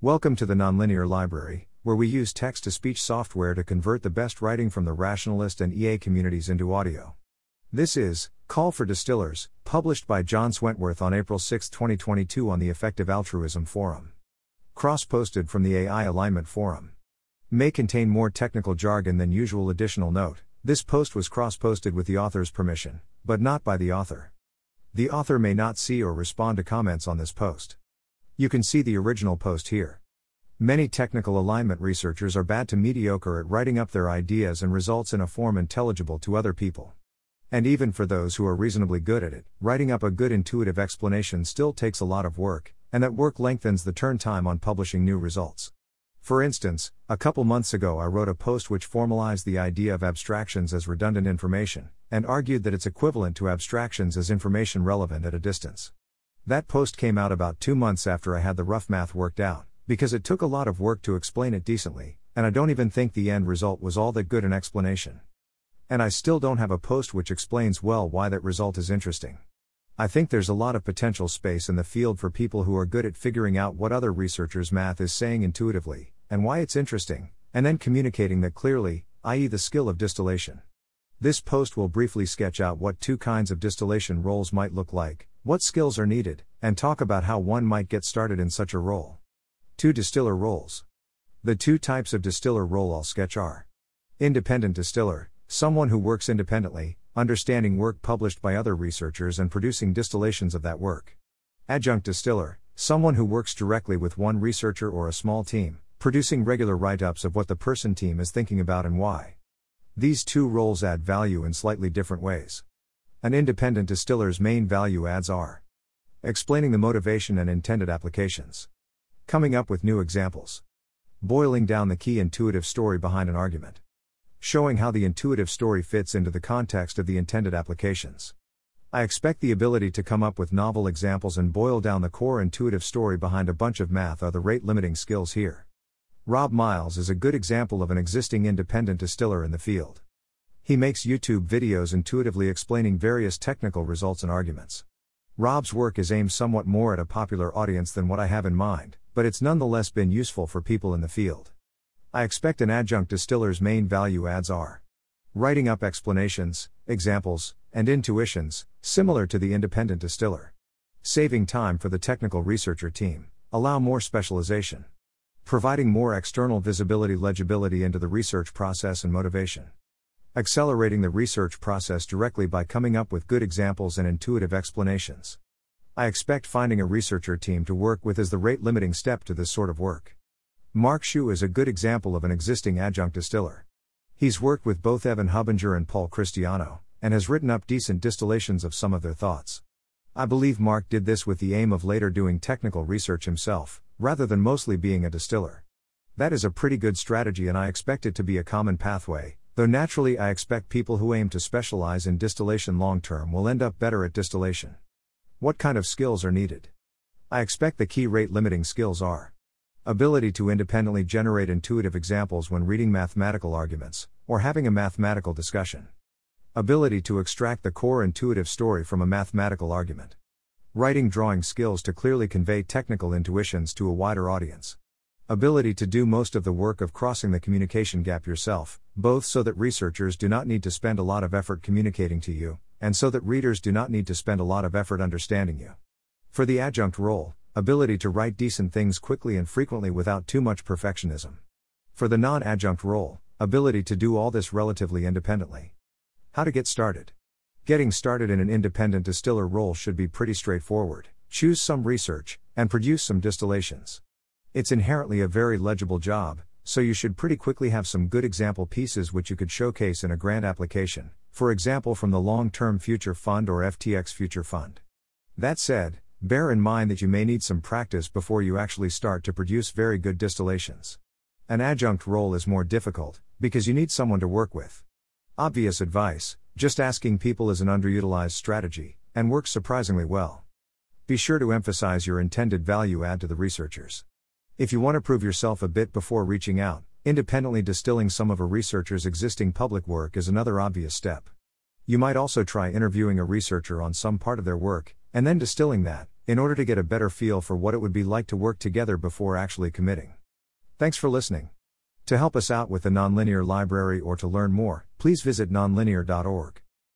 Welcome to the Nonlinear Library, where we use text to speech software to convert the best writing from the rationalist and EA communities into audio. This is Call for Distillers, published by John Swentworth on April 6, 2022 on the Effective Altruism Forum. Cross posted from the AI Alignment Forum. May contain more technical jargon than usual. Additional note this post was cross posted with the author's permission, but not by the author. The author may not see or respond to comments on this post. You can see the original post here. Many technical alignment researchers are bad to mediocre at writing up their ideas and results in a form intelligible to other people. And even for those who are reasonably good at it, writing up a good intuitive explanation still takes a lot of work, and that work lengthens the turn time on publishing new results. For instance, a couple months ago I wrote a post which formalized the idea of abstractions as redundant information, and argued that it's equivalent to abstractions as information relevant at a distance. That post came out about two months after I had the rough math worked out, because it took a lot of work to explain it decently, and I don't even think the end result was all that good an explanation. And I still don't have a post which explains well why that result is interesting. I think there's a lot of potential space in the field for people who are good at figuring out what other researchers' math is saying intuitively, and why it's interesting, and then communicating that clearly, i.e., the skill of distillation. This post will briefly sketch out what two kinds of distillation roles might look like, what skills are needed, and talk about how one might get started in such a role. Two distiller roles. The two types of distiller role I'll sketch are Independent distiller, someone who works independently, understanding work published by other researchers and producing distillations of that work. Adjunct distiller, someone who works directly with one researcher or a small team, producing regular write ups of what the person team is thinking about and why. These two roles add value in slightly different ways. An independent distiller's main value adds are explaining the motivation and intended applications, coming up with new examples, boiling down the key intuitive story behind an argument, showing how the intuitive story fits into the context of the intended applications. I expect the ability to come up with novel examples and boil down the core intuitive story behind a bunch of math are the rate limiting skills here. Rob Miles is a good example of an existing independent distiller in the field. He makes YouTube videos intuitively explaining various technical results and arguments. Rob's work is aimed somewhat more at a popular audience than what I have in mind, but it's nonetheless been useful for people in the field. I expect an adjunct distiller's main value adds are writing up explanations, examples, and intuitions, similar to the independent distiller, saving time for the technical researcher team, allow more specialization, providing more external visibility legibility into the research process and motivation accelerating the research process directly by coming up with good examples and intuitive explanations. I expect finding a researcher team to work with is the rate limiting step to this sort of work. Mark Xu is a good example of an existing adjunct distiller. He's worked with both Evan Hubinger and Paul Christiano, and has written up decent distillations of some of their thoughts. I believe Mark did this with the aim of later doing technical research himself, rather than mostly being a distiller. That is a pretty good strategy, and I expect it to be a common pathway, Though naturally, I expect people who aim to specialize in distillation long term will end up better at distillation. What kind of skills are needed? I expect the key rate limiting skills are ability to independently generate intuitive examples when reading mathematical arguments, or having a mathematical discussion, ability to extract the core intuitive story from a mathematical argument, writing drawing skills to clearly convey technical intuitions to a wider audience ability to do most of the work of crossing the communication gap yourself, both so that researchers do not need to spend a lot of effort communicating to you, and so that readers do not need to spend a lot of effort understanding you. For the adjunct role, ability to write decent things quickly and frequently without too much perfectionism. For the non adjunct role, ability to do all this relatively independently. How to get started. Getting started in an independent distiller role should be pretty straightforward. Choose some research, and produce some distillations. It's inherently a very legible job, so you should pretty quickly have some good example pieces which you could showcase in a grant application, for example from the Long Term Future Fund or FTX Future Fund. That said, bear in mind that you may need some practice before you actually start to produce very good distillations. An adjunct role is more difficult, because you need someone to work with. Obvious advice just asking people is an underutilized strategy, and works surprisingly well. Be sure to emphasize your intended value add to the researchers. If you want to prove yourself a bit before reaching out, independently distilling some of a researcher's existing public work is another obvious step. You might also try interviewing a researcher on some part of their work, and then distilling that, in order to get a better feel for what it would be like to work together before actually committing. Thanks for listening. To help us out with the Nonlinear Library or to learn more, please visit nonlinear.org.